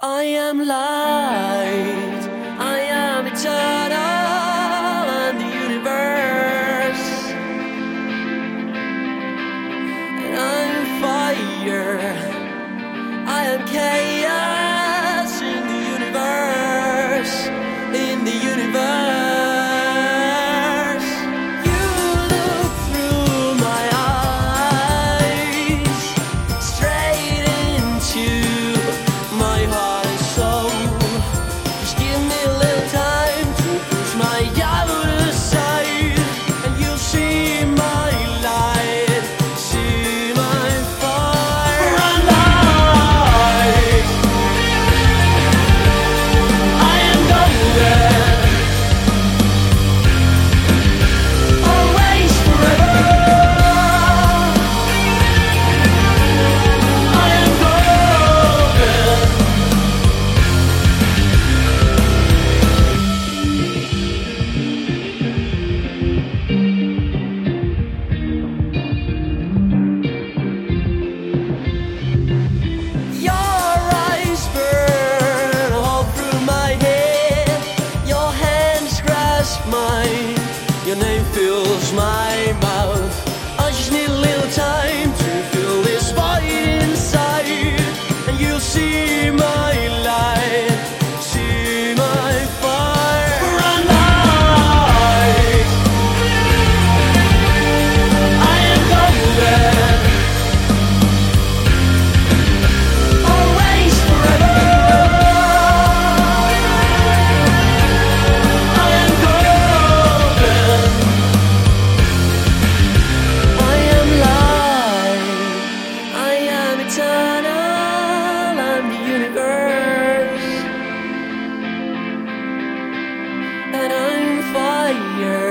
I am light, I am eternal and the universe. And I am fire, I am chaos. fills my mouth. year.